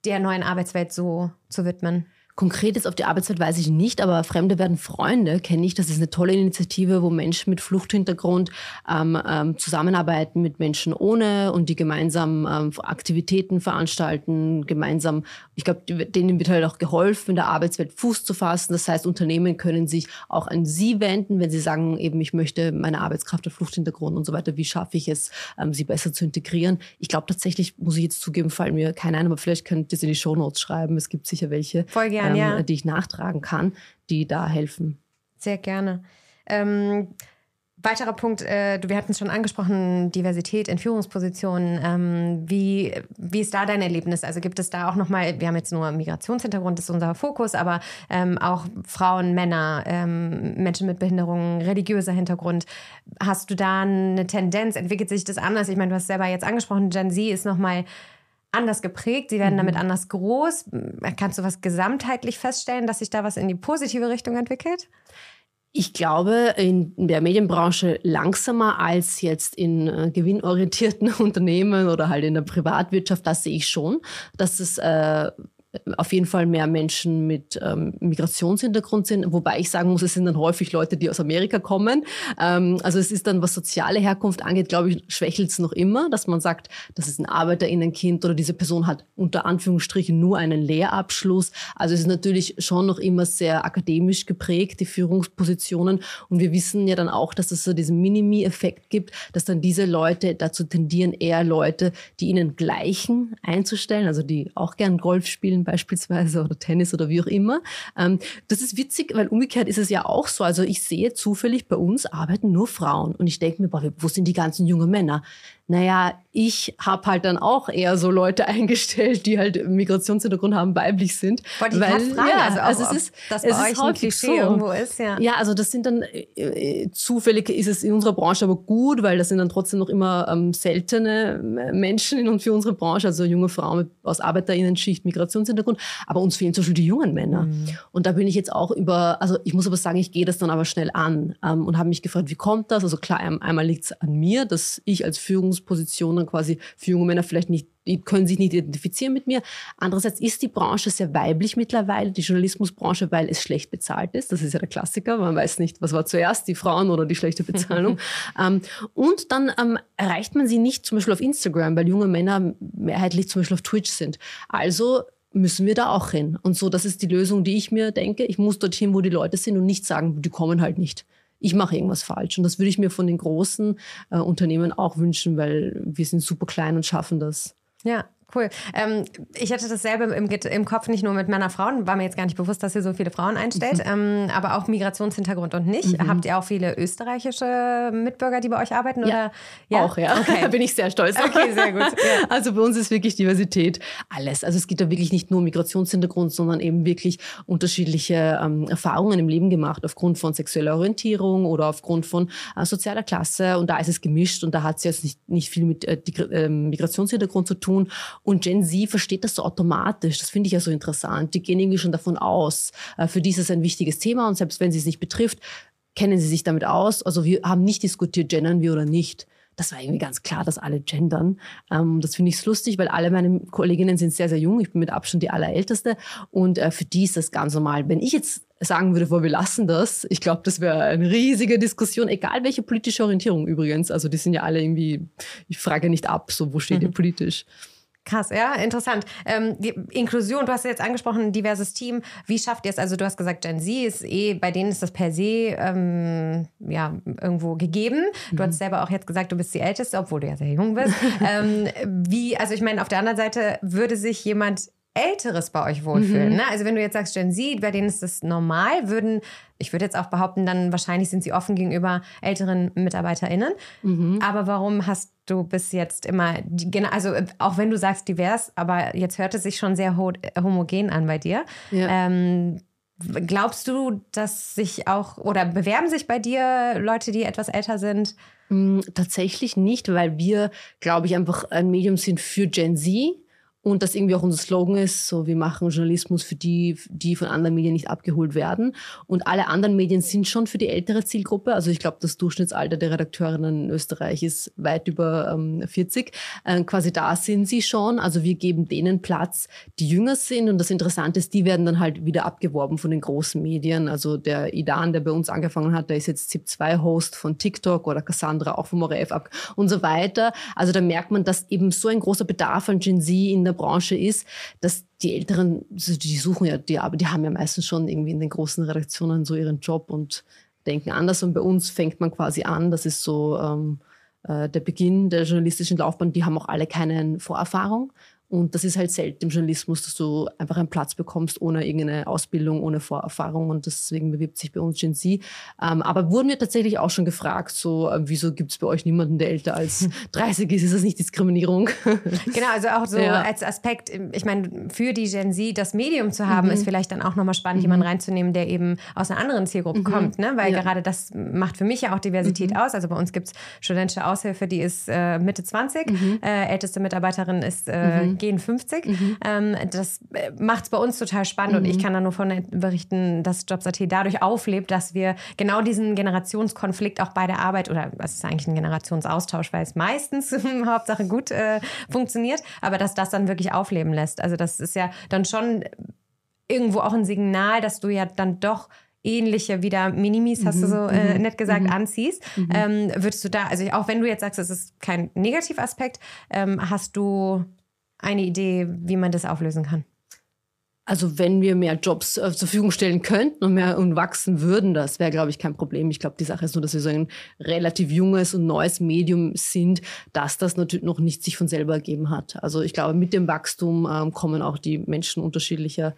S3: der neuen Arbeitswelt so zu widmen?
S1: Konkret jetzt auf die Arbeitszeit weiß ich nicht, aber Fremde werden Freunde kenne ich. Das ist eine tolle Initiative, wo Menschen mit Fluchthintergrund ähm, ähm, zusammenarbeiten mit Menschen ohne und die gemeinsam ähm, Aktivitäten veranstalten, gemeinsam, ich glaube, denen wird halt auch geholfen, in der Arbeitswelt Fuß zu fassen. Das heißt, Unternehmen können sich auch an sie wenden, wenn sie sagen, eben, ich möchte meine Arbeitskraft auf Fluchthintergrund und so weiter, wie schaffe ich es, ähm, sie besser zu integrieren. Ich glaube tatsächlich, muss ich jetzt zugeben, fallen mir keine ein, aber vielleicht könnt ihr es in die Shownotes schreiben. Es gibt sicher welche.
S3: Voll ähm, ja.
S1: die ich nachtragen kann, die da helfen.
S3: Sehr gerne. Ähm, Weiterer Punkt, äh, wir hatten es schon angesprochen, Diversität in Führungspositionen. Ähm, wie, wie ist da dein Erlebnis? Also gibt es da auch nochmal, wir haben jetzt nur Migrationshintergrund, das ist unser Fokus, aber ähm, auch Frauen, Männer, ähm, Menschen mit Behinderungen, religiöser Hintergrund. Hast du da eine Tendenz? Entwickelt sich das anders? Ich meine, du hast selber jetzt angesprochen, Gen Z ist nochmal anders geprägt, sie werden mhm. damit anders groß. Kannst du was gesamtheitlich feststellen, dass sich da was in die positive Richtung entwickelt?
S1: Ich glaube, in der Medienbranche langsamer als jetzt in äh, gewinnorientierten Unternehmen oder halt in der Privatwirtschaft, das sehe ich schon, dass es äh, auf jeden Fall mehr Menschen mit ähm, Migrationshintergrund sind, wobei ich sagen muss, es sind dann häufig Leute, die aus Amerika kommen. Ähm, also es ist dann, was soziale Herkunft angeht, glaube ich, schwächelt es noch immer, dass man sagt, das ist ein Arbeiterinnenkind oder diese Person hat unter Anführungsstrichen nur einen Lehrabschluss. Also es ist natürlich schon noch immer sehr akademisch geprägt, die Führungspositionen. Und wir wissen ja dann auch, dass es so diesen Minimi-Effekt gibt, dass dann diese Leute dazu tendieren, eher Leute, die ihnen gleichen, einzustellen, also die auch gern Golf spielen, beispielsweise oder Tennis oder wie auch immer. Ähm, das ist witzig, weil umgekehrt ist es ja auch so. Also ich sehe zufällig bei uns arbeiten nur Frauen und ich denke mir, boah, wo sind die ganzen jungen Männer? Naja, ich habe halt dann auch eher so Leute eingestellt, die halt Migrationshintergrund haben, weiblich sind.
S3: Wollte ich weil, fragen, ja, also, also es ist,
S1: das es ist häufig so. irgendwo ist, ja. Ja, also das sind dann, äh, äh, zufällig ist es in unserer Branche aber gut, weil das sind dann trotzdem noch immer ähm, seltene Menschen in, für unsere Branche, also junge Frauen aus Arbeiterinnenschicht, Migrationshintergrund. Aber uns fehlen zum Beispiel die jungen Männer. Mhm. Und da bin ich jetzt auch über, also ich muss aber sagen, ich gehe das dann aber schnell an ähm, und habe mich gefragt, wie kommt das? Also klar, einmal liegt es an mir, dass ich als Führungs Führungspositionen quasi für junge Männer vielleicht nicht, die können sich nicht identifizieren mit mir. Andererseits ist die Branche sehr weiblich mittlerweile, die Journalismusbranche, weil es schlecht bezahlt ist. Das ist ja der Klassiker. Man weiß nicht, was war zuerst, die Frauen oder die schlechte Bezahlung. ähm, und dann ähm, erreicht man sie nicht zum Beispiel auf Instagram, weil junge Männer mehrheitlich zum Beispiel auf Twitch sind. Also müssen wir da auch hin. Und so, das ist die Lösung, die ich mir denke. Ich muss dorthin, wo die Leute sind und nicht sagen, die kommen halt nicht ich mache irgendwas falsch. Und das würde ich mir von den großen äh, Unternehmen auch wünschen, weil wir sind super klein und schaffen das.
S3: Ja, Cool. Ähm, ich hatte dasselbe im, im, Kopf, nicht nur mit Männer, Frauen. War mir jetzt gar nicht bewusst, dass ihr so viele Frauen einstellt. Mhm. Ähm, aber auch Migrationshintergrund und nicht. Mhm. Habt ihr auch viele österreichische Mitbürger, die bei euch arbeiten? Ja, oder?
S1: ja? auch, ja. Okay. da bin ich sehr stolz.
S3: Okay, sehr gut. Ja.
S1: Also bei uns ist wirklich Diversität alles. Also es gibt da wirklich nicht nur Migrationshintergrund, sondern eben wirklich unterschiedliche ähm, Erfahrungen im Leben gemacht, aufgrund von sexueller Orientierung oder aufgrund von äh, sozialer Klasse. Und da ist es gemischt und da hat es jetzt nicht, nicht viel mit äh, äh, Migrationshintergrund zu tun. Und Gen Z versteht das so automatisch. Das finde ich ja so interessant. Die gehen irgendwie schon davon aus. Äh, für die ist es ein wichtiges Thema und selbst wenn sie es nicht betrifft, kennen sie sich damit aus. Also wir haben nicht diskutiert, gendern wir oder nicht. Das war irgendwie ganz klar, dass alle gendern. Ähm, das finde ich lustig, weil alle meine Kolleginnen sind sehr, sehr jung. Ich bin mit Abstand die allerälteste. Und äh, für die ist das ganz normal. Wenn ich jetzt sagen würde, wir lassen das, ich glaube, das wäre eine riesige Diskussion, egal welche politische Orientierung übrigens. Also die sind ja alle irgendwie, ich frage nicht ab, so wo steht mhm. ihr politisch.
S3: Krass, ja, interessant. Ähm, Inklusion, du hast jetzt angesprochen, diverses Team. Wie schafft ihr es? Also du hast gesagt, Gen Z ist eh, bei denen ist das per se ähm, ja, irgendwo gegeben. Du mhm. hast selber auch jetzt gesagt, du bist die Älteste, obwohl du ja sehr jung bist. ähm, wie, also ich meine, auf der anderen Seite würde sich jemand Älteres bei euch wohlfühlen. Mhm. Ne? Also wenn du jetzt sagst Gen Z, bei denen ist das normal, würden, ich würde jetzt auch behaupten, dann wahrscheinlich sind sie offen gegenüber älteren MitarbeiterInnen. Mhm. Aber warum hast du bis jetzt immer, die, also auch wenn du sagst divers, aber jetzt hört es sich schon sehr homogen an bei dir. Ja. Ähm, glaubst du, dass sich auch, oder bewerben sich bei dir Leute, die etwas älter sind?
S1: Mm, tatsächlich nicht, weil wir, glaube ich, einfach ein Medium sind für Gen Z und das irgendwie auch unser Slogan ist, so wir machen Journalismus für die, die von anderen Medien nicht abgeholt werden. Und alle anderen Medien sind schon für die ältere Zielgruppe. Also ich glaube, das Durchschnittsalter der Redakteurinnen in Österreich ist weit über ähm, 40. Äh, quasi da sind sie schon. Also wir geben denen Platz, die jünger sind. Und das Interessante ist, die werden dann halt wieder abgeworben von den großen Medien. Also der Idan, der bei uns angefangen hat, der ist jetzt ZIP2-Host von TikTok oder Cassandra auch vom ORF ab und so weiter. Also da merkt man, dass eben so ein großer Bedarf an Gen Z in der der Branche ist, dass die Älteren, die suchen ja die Arbeit, die haben ja meistens schon irgendwie in den großen Redaktionen so ihren Job und denken anders. Und bei uns fängt man quasi an, das ist so ähm, äh, der Beginn der journalistischen Laufbahn, die haben auch alle keine Vorerfahrung Und das ist halt selten im Journalismus, dass du einfach einen Platz bekommst ohne irgendeine Ausbildung, ohne Vorerfahrung. Und deswegen bewirbt sich bei uns Gen Z. Ähm, aber wurden wir tatsächlich auch schon gefragt, so, äh, wieso gibt es bei euch niemanden, der älter als 30 ist? Ist das nicht Diskriminierung?
S3: genau, also auch so ja. als Aspekt, ich meine, für die Gen Z das Medium zu haben, mhm. ist vielleicht dann auch nochmal spannend, mhm. jemanden reinzunehmen, der eben aus einer anderen Zielgruppe mhm. kommt. Ne? Weil ja. gerade das macht für mich ja auch Diversität mhm. aus. Also bei uns gibt es studentische Aushilfe, die ist äh, Mitte 20, mhm. äh, älteste Mitarbeiterin ist äh, mhm gehen 50. Mhm. Ähm, das äh, macht es bei uns total spannend mhm. und ich kann da nur von berichten, dass Jobs.at dadurch auflebt, dass wir genau diesen Generationskonflikt auch bei der Arbeit oder was ist eigentlich ein Generationsaustausch, weil es meistens Hauptsache gut äh, funktioniert, aber dass das dann wirklich aufleben lässt. Also das ist ja dann schon irgendwo auch ein Signal, dass du ja dann doch ähnliche wieder Minimis, hast mhm, du so äh, mhm, nett gesagt, mhm. anziehst. Mhm. Ähm, würdest du da, also auch wenn du jetzt sagst, es ist kein Negativaspekt, ähm, hast du eine Idee, wie man das auflösen kann?
S1: Also wenn wir mehr Jobs äh, zur Verfügung stellen könnten und mehr und wachsen würden, das wäre, glaube ich, kein Problem. Ich glaube, die Sache ist nur, dass wir so ein relativ junges und neues Medium sind, dass das natürlich noch nicht sich von selber ergeben hat. Also ich glaube, mit dem Wachstum ähm, kommen auch die Menschen unterschiedlicher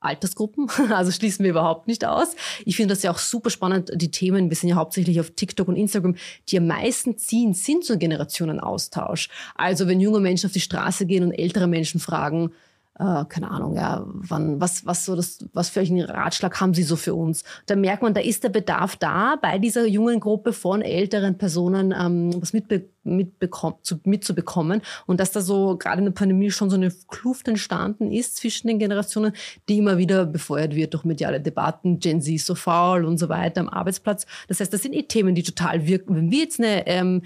S1: Altersgruppen. Also schließen wir überhaupt nicht aus. Ich finde das ja auch super spannend, die Themen, wir sind ja hauptsächlich auf TikTok und Instagram, die am meisten ziehen, sind so Generationenaustausch. Also wenn junge Menschen auf die Straße gehen und ältere Menschen fragen, äh, keine Ahnung, ja, wann, was, was so das, was für einen Ratschlag haben Sie so für uns? Da merkt man, da ist der Bedarf da, bei dieser jungen Gruppe von älteren Personen ähm, was mitbe mitbekommen, mitzubekommen. Und dass da so gerade in der Pandemie schon so eine Kluft entstanden ist zwischen den Generationen, die immer wieder befeuert wird durch mediale Debatten, Gen Z ist so faul und so weiter am Arbeitsplatz. Das heißt, das sind eh Themen, die total wirken. Wenn wir jetzt eine ähm,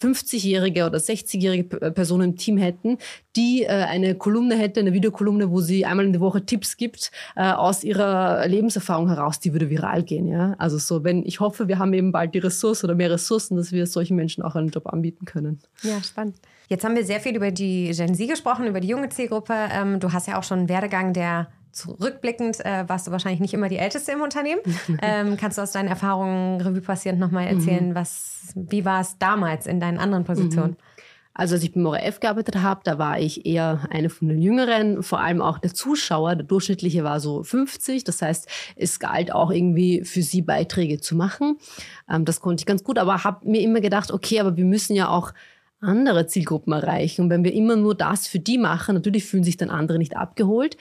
S1: 50-jährige oder 60-jährige äh, Person im Team hätten, die äh, eine Kolumne hätte, eine Videokolumne, wo sie einmal in der Woche Tipps gibt äh, aus ihrer Lebenserfahrung heraus, die würde viral gehen. Ja? Also so, wenn ich hoffe, wir haben eben bald die Ressource oder mehr Ressourcen, dass wir solchen Menschen auch einen Job anbieten können.
S3: Ja, spannend. Jetzt haben wir sehr viel über die Gen Z gesprochen, über die junge Zielgruppe. Ähm, du hast ja auch schon einen Werdegang, der zurückblickend äh, warst du wahrscheinlich nicht immer die Älteste im Unternehmen. ähm, kannst du aus deinen Erfahrungen Revue passierend nochmal erzählen, mhm. was, wie war es damals in deinen anderen Positionen? Mhm.
S1: Also als ich beim ORF gearbeitet habe, da war ich eher eine von den Jüngeren, vor allem auch der Zuschauer. Der durchschnittliche war so 50. Das heißt, es galt auch irgendwie für sie Beiträge zu machen. Ähm, das konnte ich ganz gut, aber habe mir immer gedacht, okay, aber wir müssen ja auch andere Zielgruppen erreichen. Und wenn wir immer nur das für die machen, natürlich fühlen sich dann andere nicht abgeholt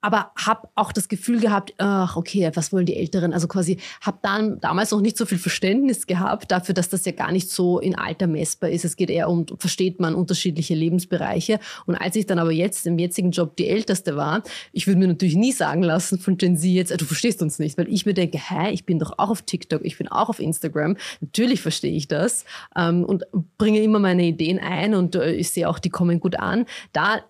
S1: aber habe auch das Gefühl gehabt, ach okay, was wollen die Älteren? Also quasi habe dann damals noch nicht so viel Verständnis gehabt dafür, dass das ja gar nicht so in Alter messbar ist. Es geht eher um, versteht man unterschiedliche Lebensbereiche. Und als ich dann aber jetzt im jetzigen Job die Älteste war, ich würde mir natürlich nie sagen lassen von Gen Z jetzt, du verstehst uns nicht, weil ich mir denke, hä, ich bin doch auch auf TikTok, ich bin auch auf Instagram. Natürlich verstehe ich das ähm, und bringe immer meine Ideen ein und äh, ich sehe auch, die kommen gut an. Da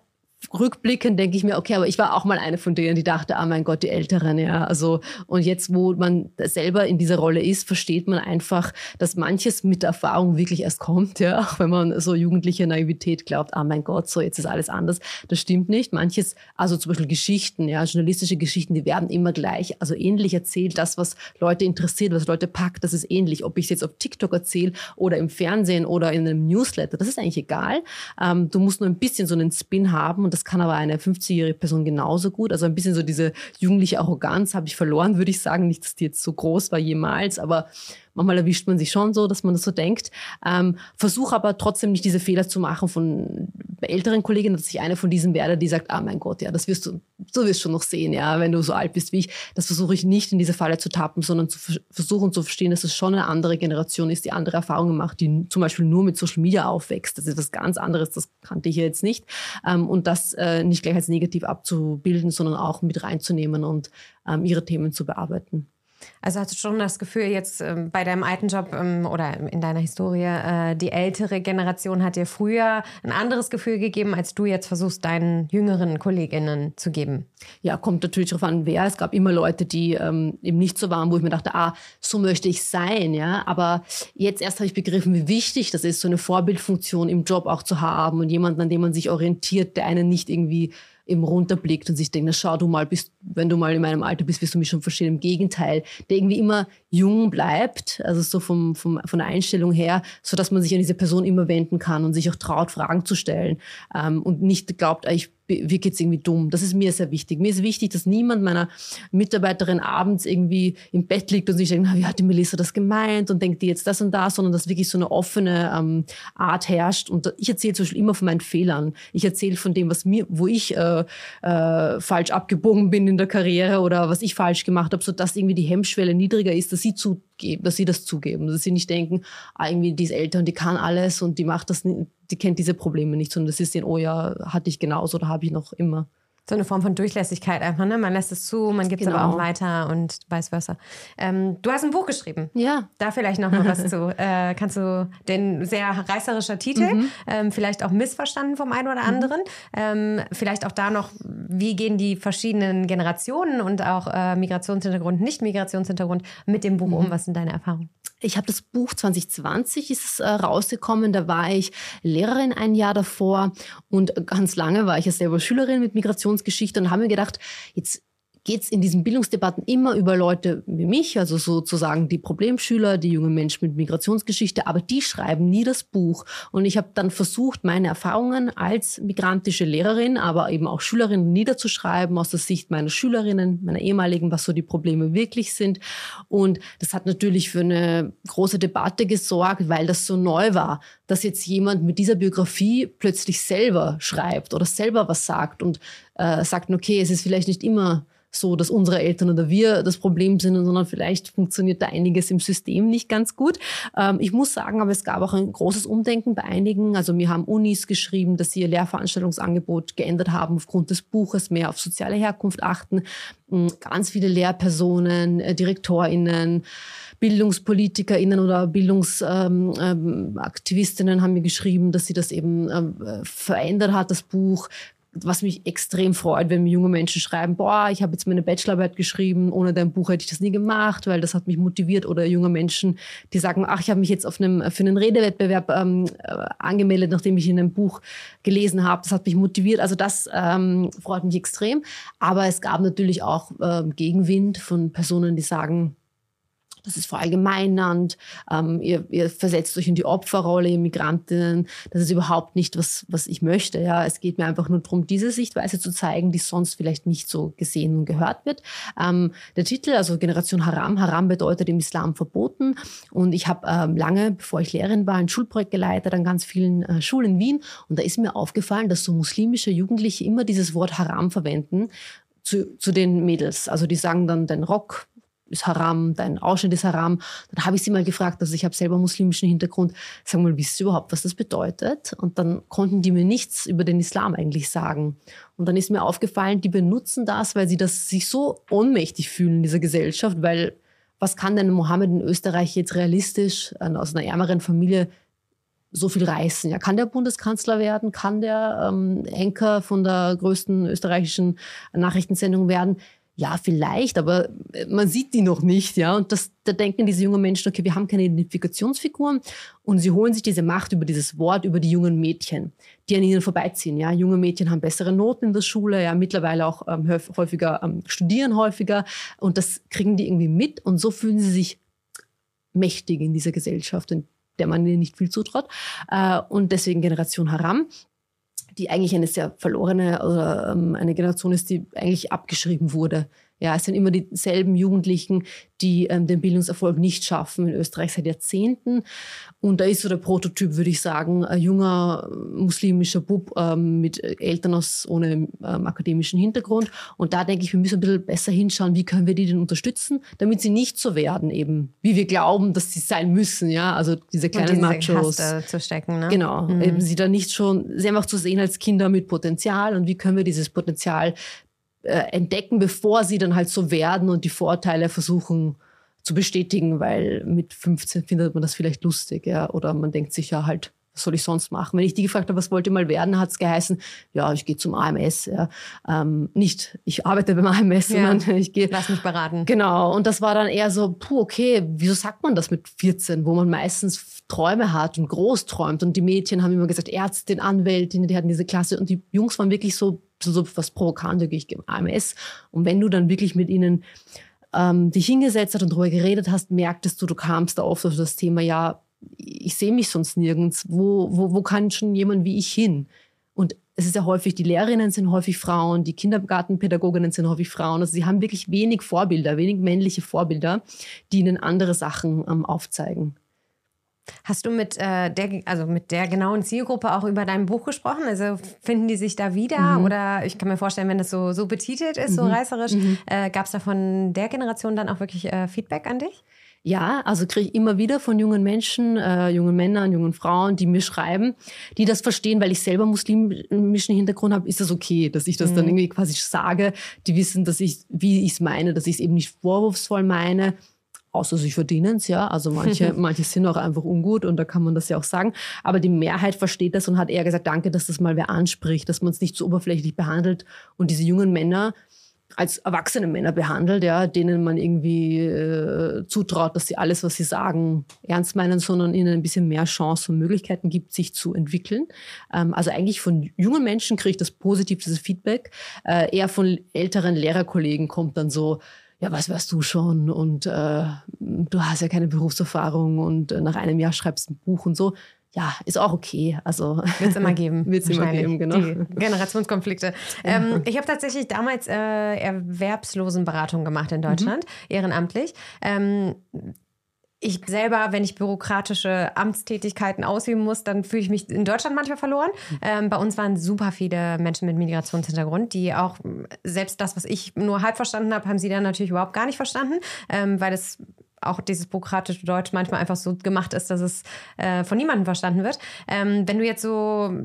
S1: rückblickend denke ich mir, okay, aber ich war auch mal eine von denen, die dachte, ah mein Gott, die Älteren, ja. Also, und jetzt, wo man selber in dieser Rolle ist, versteht man einfach, dass manches mit Erfahrung wirklich erst kommt, ja. Auch wenn man so jugendliche Naivität glaubt, ah mein Gott, so jetzt ist alles anders. Das stimmt nicht. Manches, also zum Beispiel Geschichten, ja, journalistische Geschichten, die werden immer gleich, also ähnlich erzählt. Das, was Leute interessiert, was Leute packt, das ist ähnlich. Ob ich es jetzt auf TikTok erzähle oder im Fernsehen oder in einem Newsletter, das ist eigentlich egal. Ähm, du musst nur ein bisschen so einen Spin haben und das kann aber eine 50-jährige Person genauso gut. Also ein bisschen so diese jugendliche Arroganz habe ich verloren, würde ich sagen. Nicht, dass die jetzt so groß war jemals, aber Manchmal erwischt man sich schon so, dass man das so denkt. Ähm, Versuche aber trotzdem nicht diese Fehler zu machen von älteren Kolleginnen, dass ich eine von diesen werde, die sagt, ah mein Gott, ja, das wirst du, so wirst du schon noch sehen, ja, wenn du so alt bist wie ich. Das versuche ich nicht in diese Falle zu tappen, sondern zu versuchen zu verstehen, dass es schon eine andere Generation ist, die andere Erfahrungen macht, die zum Beispiel nur mit Social Media aufwächst. Das ist etwas ganz anderes, das kannte ich jetzt nicht. Ähm, und das äh, nicht gleich als negativ abzubilden, sondern auch mit reinzunehmen und ähm, ihre Themen zu bearbeiten.
S3: Also hast du schon das Gefühl, jetzt ähm, bei deinem alten Job ähm, oder in deiner Historie, äh, die ältere Generation hat dir früher ein anderes Gefühl gegeben, als du jetzt versuchst, deinen jüngeren Kolleginnen zu geben?
S1: Ja, kommt natürlich darauf an, wer. Es gab immer Leute, die ähm, eben nicht so waren, wo ich mir dachte, ah, so möchte ich sein. Ja? Aber jetzt erst habe ich begriffen, wie wichtig das ist, so eine Vorbildfunktion im Job auch zu haben und jemanden, an dem man sich orientiert, der einen nicht irgendwie eben runterblickt und sich denkt, na schau du mal, bist, wenn du mal in meinem Alter bist, wirst du mich schon verstehen. Im Gegenteil, der irgendwie immer jung bleibt, also so vom, vom, von der Einstellung her, so dass man sich an diese Person immer wenden kann und sich auch traut, Fragen zu stellen ähm, und nicht glaubt, ah, ich wie geht's irgendwie dumm. Das ist mir sehr wichtig. Mir ist wichtig, dass niemand meiner Mitarbeiterin abends irgendwie im Bett liegt und sich denkt, wie hat die Melissa das gemeint und denkt die jetzt das und das, sondern dass wirklich so eine offene ähm, Art herrscht. Und ich erzähle zum Beispiel immer von meinen Fehlern. Ich erzähle von dem, was mir, wo ich äh, äh, falsch abgebogen bin in der Karriere oder was ich falsch gemacht habe, sodass irgendwie die Hemmschwelle niedriger ist, dass sie zugeben, dass sie das zugeben, dass sie nicht denken, ah, irgendwie die ist älter und die kann alles und die macht das, die kennt diese Probleme nicht, sondern das ist den, oh ja, hatte ich genauso oder habe ich noch immer.
S3: So eine Form von Durchlässigkeit einfach, ne? Man lässt es zu, man gibt es genau. aber auch weiter und vice versa. Ähm, du hast ein Buch geschrieben.
S1: Ja.
S3: Da vielleicht noch mal was zu. Äh, kannst du den sehr reißerischer Titel, mhm. ähm, vielleicht auch missverstanden vom einen oder mhm. anderen. Mhm. Ähm, vielleicht auch da noch, wie gehen die verschiedenen Generationen und auch äh, Migrationshintergrund, Nicht-Migrationshintergrund mit dem Buch mhm. um? Was sind deine Erfahrungen?
S1: Ich habe das Buch 2020 ist äh, rausgekommen. Da war ich Lehrerin ein Jahr davor und ganz lange war ich ja selber Schülerin mit Migrationsgeschichte und habe mir gedacht, jetzt geht es in diesen Bildungsdebatten immer über Leute wie mich, also sozusagen die Problemschüler, die jungen Menschen mit Migrationsgeschichte, aber die schreiben nie das Buch. Und ich habe dann versucht, meine Erfahrungen als migrantische Lehrerin, aber eben auch Schülerin niederzuschreiben aus der Sicht meiner Schülerinnen, meiner ehemaligen, was so die Probleme wirklich sind. Und das hat natürlich für eine große Debatte gesorgt, weil das so neu war, dass jetzt jemand mit dieser Biografie plötzlich selber schreibt oder selber was sagt und äh, sagt, okay, es ist vielleicht nicht immer so, dass unsere Eltern oder wir das Problem sind, sondern vielleicht funktioniert da einiges im System nicht ganz gut. Ähm, ich muss sagen, aber es gab auch ein großes Umdenken bei einigen. Also mir haben Unis geschrieben, dass sie ihr Lehrveranstaltungsangebot geändert haben aufgrund des Buches, mehr auf soziale Herkunft achten. Mm, ganz viele Lehrpersonen, äh, DirektorInnen, BildungspolitikerInnen oder Bildungsaktivistinnen ähm, ähm, haben mir geschrieben, dass sie das eben ähm, verändert hat, das Buch was mich extrem freut, wenn mir junge Menschen schreiben, boah, ich habe jetzt meine Bachelorarbeit geschrieben, ohne dein Buch hätte ich das nie gemacht, weil das hat mich motiviert. Oder junge Menschen, die sagen, ach, ich habe mich jetzt auf einem, für einen Redewettbewerb ähm, äh, angemeldet, nachdem ich in einem Buch gelesen habe. Das hat mich motiviert. Also das ähm, freut mich extrem. Aber es gab natürlich auch ähm, Gegenwind von Personen, die sagen, das ist verallgemeinernd, ähm, ihr, ihr versetzt euch in die Opferrolle, ihr Migrantinnen, das ist überhaupt nicht, was, was ich möchte. Ja. Es geht mir einfach nur darum, diese Sichtweise zu zeigen, die sonst vielleicht nicht so gesehen und gehört wird. Ähm, der Titel, also Generation Haram, Haram bedeutet im Islam verboten und ich habe ähm, lange, bevor ich Lehrerin war, ein Schulprojekt geleitet an ganz vielen äh, Schulen in Wien und da ist mir aufgefallen, dass so muslimische Jugendliche immer dieses Wort Haram verwenden, zu, zu den Mädels. Also die sagen dann den Rock, ist Haram, dein Ausschnitt ist Haram. Dann habe ich sie mal gefragt, also ich habe selber muslimischen Hintergrund, sag mal, wisst ihr überhaupt, was das bedeutet? Und dann konnten die mir nichts über den Islam eigentlich sagen. Und dann ist mir aufgefallen, die benutzen das, weil sie das sich so ohnmächtig fühlen in dieser Gesellschaft, weil was kann denn Mohammed in Österreich jetzt realistisch aus einer ärmeren Familie so viel reißen? Ja, kann der Bundeskanzler werden? Kann der ähm, Henker von der größten österreichischen Nachrichtensendung werden? Ja, vielleicht, aber äh, man sieht die noch nicht, ja. Und das, da denken diese jungen Menschen, okay, wir haben keine Identifikationsfiguren und sie holen sich diese Macht über dieses Wort, über die jungen Mädchen, die an ihnen vorbeiziehen, ja. Junge Mädchen haben bessere Noten in der Schule, ja, mittlerweile auch ähm, häufiger, ähm, studieren häufiger und das kriegen die irgendwie mit und so fühlen sie sich mächtig in dieser Gesellschaft, in der man ihnen nicht viel zutraut. Äh, und deswegen Generation Haram die eigentlich eine sehr verlorene oder ähm, eine Generation ist, die eigentlich abgeschrieben wurde. Ja, es sind immer dieselben Jugendlichen, die ähm, den Bildungserfolg nicht schaffen in Österreich seit Jahrzehnten. Und da ist so der Prototyp, würde ich sagen, ein junger muslimischer Bub ähm, mit Eltern aus ohne ähm, akademischen Hintergrund. Und da denke ich, wir müssen ein bisschen besser hinschauen, wie können wir die denn unterstützen, damit sie nicht so werden, eben wie wir glauben, dass sie sein müssen. Ja, also diese kleinen diese Machos.
S3: Zu stecken, ne?
S1: Genau, mhm. eben sie da nicht schon, sie einfach zu sehen als Kinder mit Potenzial und wie können wir dieses Potenzial äh, entdecken, bevor sie dann halt so werden und die Vorteile versuchen zu bestätigen, weil mit 15 findet man das vielleicht lustig, ja, oder man denkt sich ja halt, was soll ich sonst machen? Wenn ich die gefragt habe, was wollt ihr mal werden, hat es geheißen, ja, ich gehe zum AMS. Ja. Ähm, nicht, ich arbeite beim AMS, ja. sondern ich gehe.
S3: Lass mich beraten.
S1: Genau. Und das war dann eher so, puh, okay, wieso sagt man das mit 14, wo man meistens Träume hat und groß träumt. Und die Mädchen haben immer gesagt, Ärztin, Anwältin, die hatten diese Klasse. Und die Jungs waren wirklich so so was provokant, wirklich AMS. Und wenn du dann wirklich mit ihnen ähm, dich hingesetzt hast und darüber geredet hast, merktest du, du kamst da oft auf das Thema, ja, ich sehe mich sonst nirgends. Wo, wo, wo kann schon jemand wie ich hin? Und es ist ja häufig, die Lehrerinnen sind häufig Frauen, die Kindergartenpädagoginnen sind häufig Frauen. Also sie haben wirklich wenig Vorbilder, wenig männliche Vorbilder, die ihnen andere Sachen ähm, aufzeigen.
S3: Hast du mit, äh, der, also mit der genauen Zielgruppe auch über dein Buch gesprochen? Also finden die sich da wieder? Mhm. Oder ich kann mir vorstellen, wenn das so, so betitelt ist, mhm. so reißerisch, mhm. äh, gab es da von der Generation dann auch wirklich äh, Feedback an dich?
S1: Ja, also kriege ich immer wieder von jungen Menschen, äh, jungen Männern, jungen Frauen, die mir schreiben, die das verstehen, weil ich selber muslimischen Hintergrund habe, ist das okay, dass ich das mhm. dann irgendwie quasi sage. Die wissen, dass ich, wie ich es meine, dass ich es eben nicht vorwurfsvoll meine, außer sie verdienen es, ja. Also manche, manche sind auch einfach ungut und da kann man das ja auch sagen. Aber die Mehrheit versteht das und hat eher gesagt, danke, dass das mal wer anspricht, dass man es nicht so oberflächlich behandelt. Und diese jungen Männer, als erwachsene Männer behandelt, ja, denen man irgendwie äh, zutraut, dass sie alles, was sie sagen, ernst meinen, sondern ihnen ein bisschen mehr Chance und Möglichkeiten gibt, sich zu entwickeln. Ähm, also eigentlich von jungen Menschen kriege ich das positive Feedback. Äh, eher von älteren Lehrerkollegen kommt dann so, ja, was weißt du schon und äh, du hast ja keine Berufserfahrung und äh, nach einem Jahr schreibst ein Buch und so ja, ist auch okay. Also
S3: wird es immer geben.
S1: wird es immer geben, genau.
S3: Die Generationskonflikte. Ähm, ich habe tatsächlich damals äh, Erwerbslosenberatung gemacht in Deutschland, mhm. ehrenamtlich. Ähm, ich selber, wenn ich bürokratische Amtstätigkeiten ausüben muss, dann fühle ich mich in Deutschland manchmal verloren. Ähm, bei uns waren super viele Menschen mit Migrationshintergrund, die auch selbst das, was ich nur halb verstanden habe, haben sie dann natürlich überhaupt gar nicht verstanden, ähm, weil es auch dieses bürokratische Deutsch manchmal einfach so gemacht ist, dass es äh, von niemandem verstanden wird. Ähm, wenn du jetzt so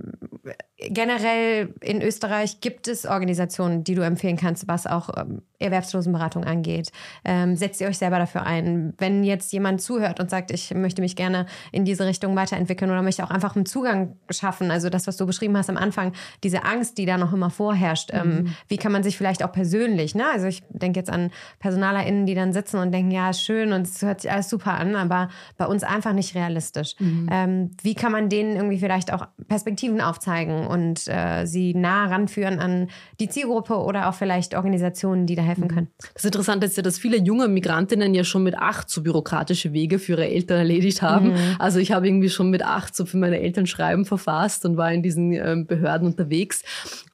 S3: generell in Österreich gibt es Organisationen, die du empfehlen kannst, was auch ähm, Erwerbslosenberatung angeht. Ähm, setzt ihr euch selber dafür ein? Wenn jetzt jemand zuhört und sagt, ich möchte mich gerne in diese Richtung weiterentwickeln oder möchte auch einfach einen Zugang schaffen, also das, was du beschrieben hast am Anfang, diese Angst, die da noch immer vorherrscht, ähm, mhm. wie kann man sich vielleicht auch persönlich, ne? also ich denke jetzt an PersonalerInnen, die dann sitzen und denken, ja, schön und es hört sich alles super an, aber bei uns einfach nicht realistisch. Mhm. Ähm, wie kann man denen irgendwie vielleicht auch Perspektiven aufzeigen? Und äh, sie nah ranführen an die Zielgruppe oder auch vielleicht Organisationen, die da helfen mhm. können.
S1: Das Interessante ist ja, dass viele junge Migrantinnen ja schon mit acht so bürokratische Wege für ihre Eltern erledigt haben. Mhm. Also ich habe irgendwie schon mit acht so für meine Eltern Schreiben verfasst und war in diesen ähm, Behörden unterwegs.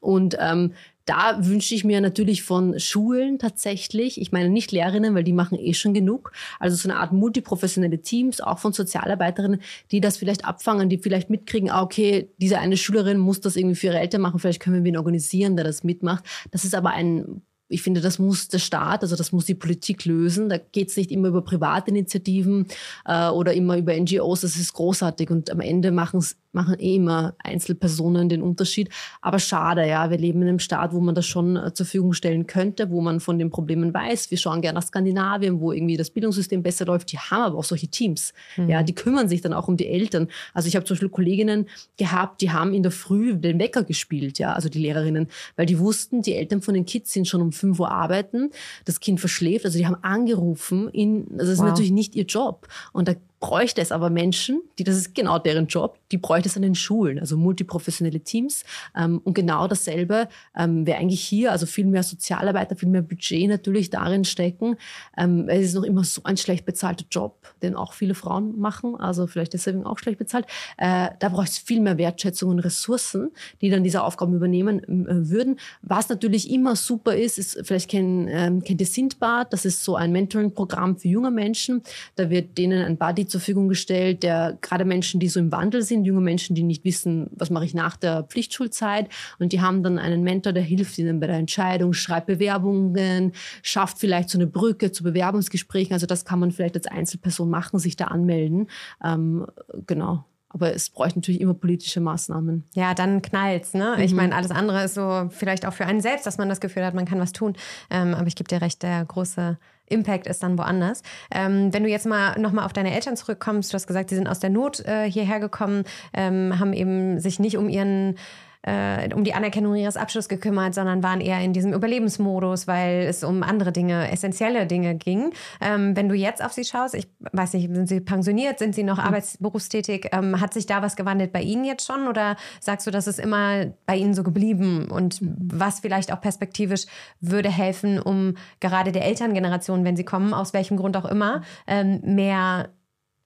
S1: Und ähm, da wünsche ich mir natürlich von Schulen tatsächlich, ich meine nicht Lehrerinnen, weil die machen eh schon genug, also so eine Art multiprofessionelle Teams, auch von Sozialarbeiterinnen, die das vielleicht abfangen, die vielleicht mitkriegen, ah, okay, diese eine Schülerin muss das irgendwie für ihre Eltern machen, vielleicht können wir wen organisieren, der das mitmacht. Das ist aber ein ich finde, das muss der Staat, also das muss die Politik lösen. Da geht es nicht immer über Privatinitiativen äh, oder immer über NGOs. Das ist großartig und am Ende machen es machen eh immer Einzelpersonen den Unterschied. Aber schade, ja. Wir leben in einem Staat, wo man das schon äh, zur Verfügung stellen könnte, wo man von den Problemen weiß. Wir schauen gerne nach Skandinavien, wo irgendwie das Bildungssystem besser läuft. Die haben aber auch solche Teams. Mhm. Ja, die kümmern sich dann auch um die Eltern. Also ich habe zum Beispiel Kolleginnen gehabt, die haben in der Früh den Wecker gespielt, ja, also die Lehrerinnen, weil die wussten, die Eltern von den Kids sind schon um 5 Uhr arbeiten, das Kind verschläft. Also die haben angerufen, in, also das ist wow. natürlich nicht ihr Job. Und da bräuchte es aber Menschen, die, das ist genau deren Job, die bräuchte es an den Schulen, also multiprofessionelle Teams. Ähm, und genau dasselbe ähm, wäre eigentlich hier, also viel mehr Sozialarbeiter, viel mehr Budget natürlich darin stecken. Ähm, es ist noch immer so ein schlecht bezahlter Job, den auch viele Frauen machen, also vielleicht deswegen auch schlecht bezahlt. Äh, da braucht es viel mehr Wertschätzung und Ressourcen, die dann diese Aufgaben übernehmen äh, würden. Was natürlich immer super ist, ist, vielleicht kennt, ähm, kennt ihr Sindbad, das ist so ein Mentoring-Programm für junge Menschen. Da wird denen ein Buddy zur Verfügung gestellt, der gerade Menschen, die so im Wandel sind, junge Menschen, die nicht wissen, was mache ich nach der Pflichtschulzeit. Und die haben dann einen Mentor, der hilft ihnen bei der Entscheidung, schreibt Bewerbungen, schafft vielleicht so eine Brücke zu Bewerbungsgesprächen. Also das kann man vielleicht als Einzelperson machen, sich da anmelden. Ähm, genau. Aber es bräuchte natürlich immer politische Maßnahmen.
S3: Ja, dann knallt's. Ne? Mhm. Ich meine, alles andere ist so vielleicht auch für einen selbst, dass man das Gefühl hat, man kann was tun. Ähm, aber ich gebe dir recht, der große Impact ist dann woanders. Ähm, wenn du jetzt mal nochmal auf deine Eltern zurückkommst, du hast gesagt, sie sind aus der Not äh, hierher gekommen, ähm, haben eben sich nicht um ihren äh, um die Anerkennung ihres Abschlusses gekümmert, sondern waren eher in diesem Überlebensmodus, weil es um andere Dinge, essentielle Dinge ging. Ähm, wenn du jetzt auf sie schaust, ich weiß nicht, sind sie pensioniert, sind sie noch mhm. arbeitsberufstätig, ähm, hat sich da was gewandelt bei Ihnen jetzt schon oder sagst du, das ist immer bei Ihnen so geblieben und was vielleicht auch perspektivisch würde helfen, um gerade der Elterngeneration, wenn sie kommen, aus welchem Grund auch immer, ähm, mehr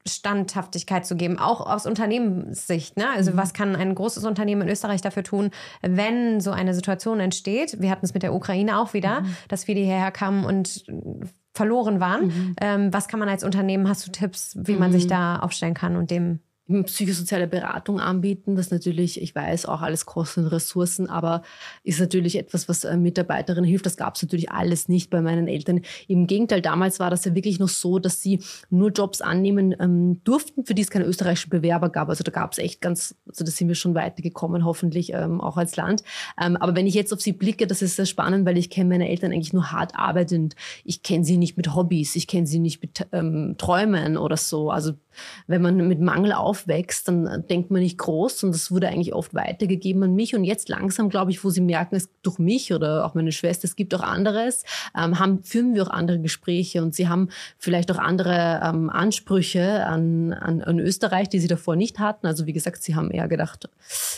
S3: Standhaftigkeit zu geben, auch aus Unternehmenssicht. Ne? Also mhm. was kann ein großes Unternehmen in Österreich dafür tun, wenn so eine Situation entsteht? Wir hatten es mit der Ukraine auch wieder, mhm. dass viele hierher kamen und verloren waren. Mhm. Ähm, was kann man als Unternehmen, hast du Tipps, wie man sich mhm. da aufstellen kann und dem
S1: psychosoziale Beratung anbieten. Das natürlich, ich weiß, auch alles Kosten Ressourcen, aber ist natürlich etwas, was äh, Mitarbeiterinnen hilft. Das gab es natürlich alles nicht bei meinen Eltern. Im Gegenteil, damals war das ja wirklich noch so, dass sie nur Jobs annehmen ähm, durften, für die es keine österreichischen Bewerber gab. Also da gab es echt ganz, also da sind wir schon weitergekommen, hoffentlich ähm, auch als Land. Ähm, aber wenn ich jetzt auf sie blicke, das ist sehr spannend, weil ich kenne meine Eltern eigentlich nur hart arbeitend. Ich kenne sie nicht mit Hobbys, ich kenne sie nicht mit ähm, Träumen oder so. Also wenn man mit Mangel aufwächst, dann denkt man nicht groß und das wurde eigentlich oft weitergegeben an mich. Und jetzt langsam, glaube ich, wo sie merken, es durch mich oder auch meine Schwester, es gibt auch anderes, ähm, haben, führen wir auch andere Gespräche und sie haben vielleicht auch andere ähm, Ansprüche an, an, an Österreich, die sie davor nicht hatten. Also wie gesagt, sie haben eher gedacht,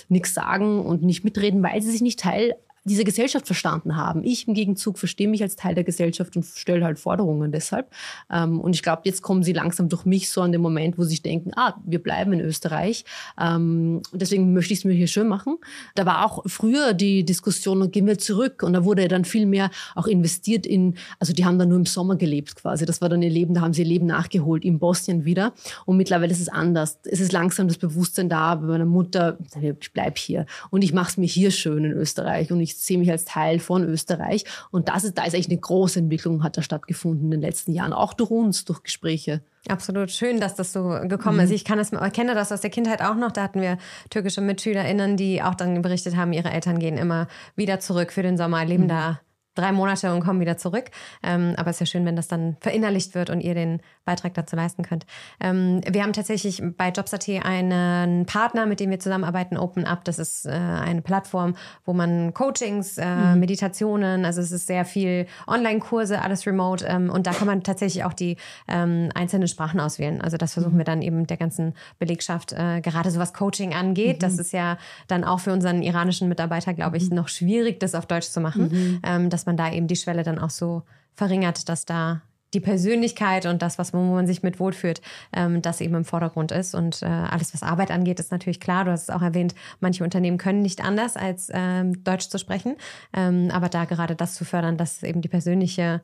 S1: nichts sagen und nicht mitreden, weil sie sich nicht Teil diese Gesellschaft verstanden haben. Ich im Gegenzug verstehe mich als Teil der Gesellschaft und stelle halt Forderungen deshalb. Ähm, und ich glaube, jetzt kommen sie langsam durch mich so an den Moment, wo sie denken, ah, wir bleiben in Österreich. Ähm, und deswegen möchte ich es mir hier schön machen. Da war auch früher die Diskussion, gehen wir zurück. Und da wurde dann viel mehr auch investiert in, also die haben dann nur im Sommer gelebt quasi. Das war dann ihr Leben, da haben sie ihr Leben nachgeholt in Bosnien wieder. Und mittlerweile ist es anders. Es ist langsam das Bewusstsein da bei meiner Mutter, ich bleibe hier. Und ich mache es mir hier schön in Österreich. Und ich sehe mich als Teil von Österreich. Und das ist, da ist eigentlich eine große Entwicklung, hat da stattgefunden in den letzten Jahren, auch durch uns, durch Gespräche.
S3: Absolut schön, dass das so gekommen mhm. ist. Ich kann das, kenne das aus der Kindheit auch noch. Da hatten wir türkische MitschülerInnen, die auch dann berichtet haben, ihre Eltern gehen immer wieder zurück für den Sommer, leben mhm. da drei Monate und kommen wieder zurück. Ähm, aber es ist ja schön, wenn das dann verinnerlicht wird und ihr den Beitrag dazu leisten könnt. Ähm, wir haben tatsächlich bei Jobs.at einen Partner, mit dem wir zusammenarbeiten, Open Up. Das ist äh, eine Plattform, wo man Coachings, äh, mhm. Meditationen, also es ist sehr viel Online-Kurse, alles remote. Ähm, und da kann man tatsächlich auch die ähm, einzelnen Sprachen auswählen. Also das versuchen mhm. wir dann eben der ganzen Belegschaft, äh, gerade so was Coaching angeht. Mhm. Das ist ja dann auch für unseren iranischen Mitarbeiter, glaube ich, mhm. noch schwierig, das auf Deutsch zu machen. Mhm. Ähm, dass man da eben die Schwelle dann auch so verringert, dass da die Persönlichkeit und das, was, wo man sich mit wohlfühlt, ähm, das eben im Vordergrund ist. Und äh, alles, was Arbeit angeht, ist natürlich klar. Du hast es auch erwähnt, manche Unternehmen können nicht anders, als ähm, Deutsch zu sprechen. Ähm, aber da gerade das zu fördern, dass eben die persönliche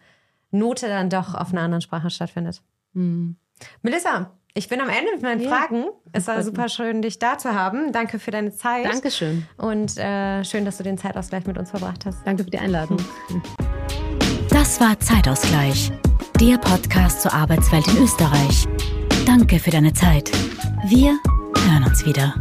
S3: Note dann doch auf einer anderen Sprache stattfindet. Mhm. Melissa, ich bin am Ende mit meinen ja. Fragen. Es war super schön, dich da zu haben. Danke für deine Zeit.
S1: Dankeschön.
S3: Und äh, schön, dass du den Zeitausgleich mit uns verbracht hast.
S1: Danke für die Einladung.
S2: Das war Zeitausgleich, der Podcast zur Arbeitswelt in Österreich. Danke für deine Zeit. Wir hören uns wieder.